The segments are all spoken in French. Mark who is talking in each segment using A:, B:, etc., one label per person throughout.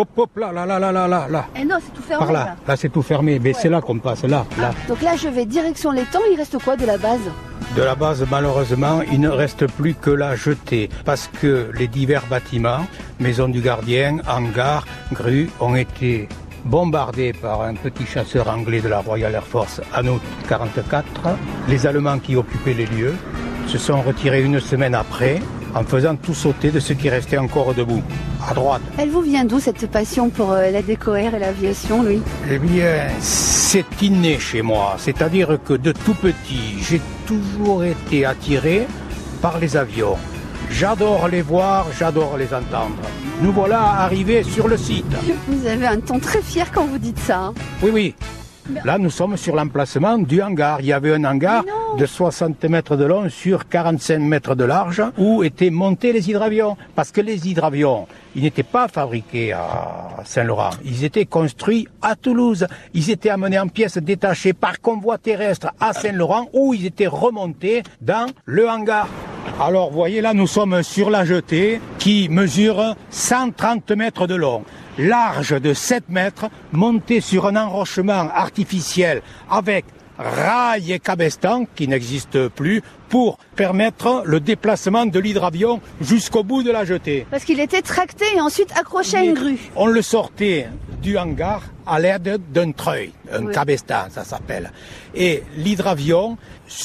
A: hop, hop, là, là, là, là, là, là, là.
B: Eh non, c'est tout fermé
A: Par là, là, c'est tout fermé, mais c'est là qu'on passe, là, là.
B: Donc là, je vais direction l'étang. Il reste quoi de la base?
A: De la base, malheureusement, il ne reste plus que la jetée, parce que les divers bâtiments, maison du gardien, hangars, grues, ont été bombardés par un petit chasseur anglais de la Royal Air Force en août 44. Les Allemands qui occupaient les lieux se sont retirés une semaine après en faisant tout sauter de ce qui restait encore debout, à droite.
B: Elle vous vient d'où cette passion pour euh, la décoère et l'aviation, Louis?
A: Eh bien, c'est inné chez moi. C'est-à-dire que de tout petit, j'ai toujours été attiré par les avions. J'adore les voir, j'adore les entendre. Nous voilà arrivés sur le site.
B: Vous avez un ton très fier quand vous dites ça. hein.
A: Oui, oui. Là, nous sommes sur l'emplacement du hangar. Il y avait un hangar de 60 mètres de long sur 45 mètres de large où étaient montés les hydravions. Parce que les hydravions, ils n'étaient pas fabriqués à Saint-Laurent. Ils étaient construits à Toulouse. Ils étaient amenés en pièces détachées par convoi terrestre à Saint-Laurent où ils étaient remontés dans le hangar. Alors, vous voyez, là, nous sommes sur la jetée qui mesure 130 mètres de long large de 7 mètres, monté sur un enrochement artificiel avec rail et cabestan qui n'existe plus pour permettre le déplacement de l'hydravion jusqu'au bout de la jetée.
B: Parce qu'il était tracté et ensuite accroché à une grue.
A: On le sortait du hangar à l'aide d'un treuil, un
B: Oui.
A: cabestan, ça s'appelle. Et l'hydravion,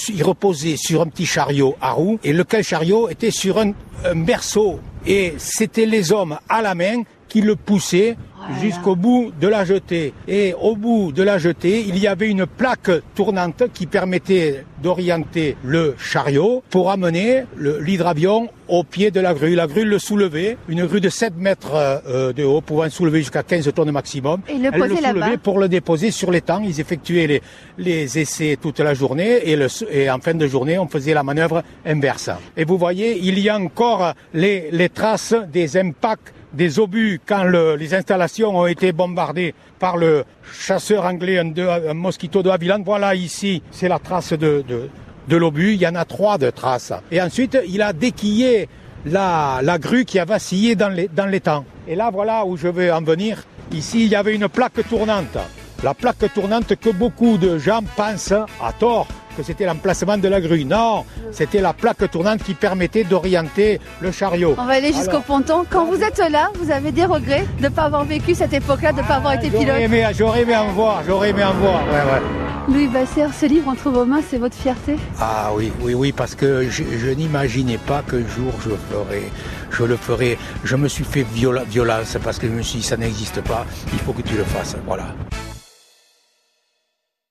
A: il reposait sur un petit chariot à roues, et lequel chariot était sur un, un berceau. Et c'était les hommes à la main qui le poussaient jusqu'au bout de la jetée. Et au bout de la jetée, il y avait une plaque tournante qui permettait d'orienter le chariot pour amener le- l'hydravion au pied de la grue. La grue le soulevait, une grue de 7 mètres euh, de haut, pouvant soulever jusqu'à 15 tonnes maximum.
B: Et le
A: Elle
B: là-bas.
A: soulevait pour le déposer sur l'étang. Ils effectuaient les, les essais toute la journée et, le, et en fin de journée, on faisait la manœuvre inverse. Et vous voyez, il y a encore les, les traces des impacts des obus quand le- les installations ont été bombardées par le chasseur anglais, un, de- un mosquito de Havilland. Voilà ici, c'est la trace de, de, l'obus. Il y en a trois de traces. Et ensuite, il a déquillé la, la grue qui a vacillé dans les- dans l'étang. Et là, voilà où je veux en venir. Ici, il y avait une plaque tournante. La plaque tournante que beaucoup de gens pensent, à tort, que c'était l'emplacement de la grue. Non, c'était la plaque tournante qui permettait d'orienter le chariot.
B: On va aller jusqu'au ponton. Quand vous êtes là, vous avez des regrets de ne pas avoir vécu cette époque-là, de ne pas avoir été
A: J'aurais
B: pilote.
A: aimé, j'aurais aimé en voir, j'aurais aimé en voir. ouais, ouais.
B: Louis Basser, ce livre entre vos mains, c'est votre fierté?
A: Ah oui, oui, oui, parce que je, je n'imaginais pas qu'un jour je ferais, je le ferais. Je me suis fait violence parce que je me suis dit ça n'existe pas, il faut que tu le fasses. Voilà.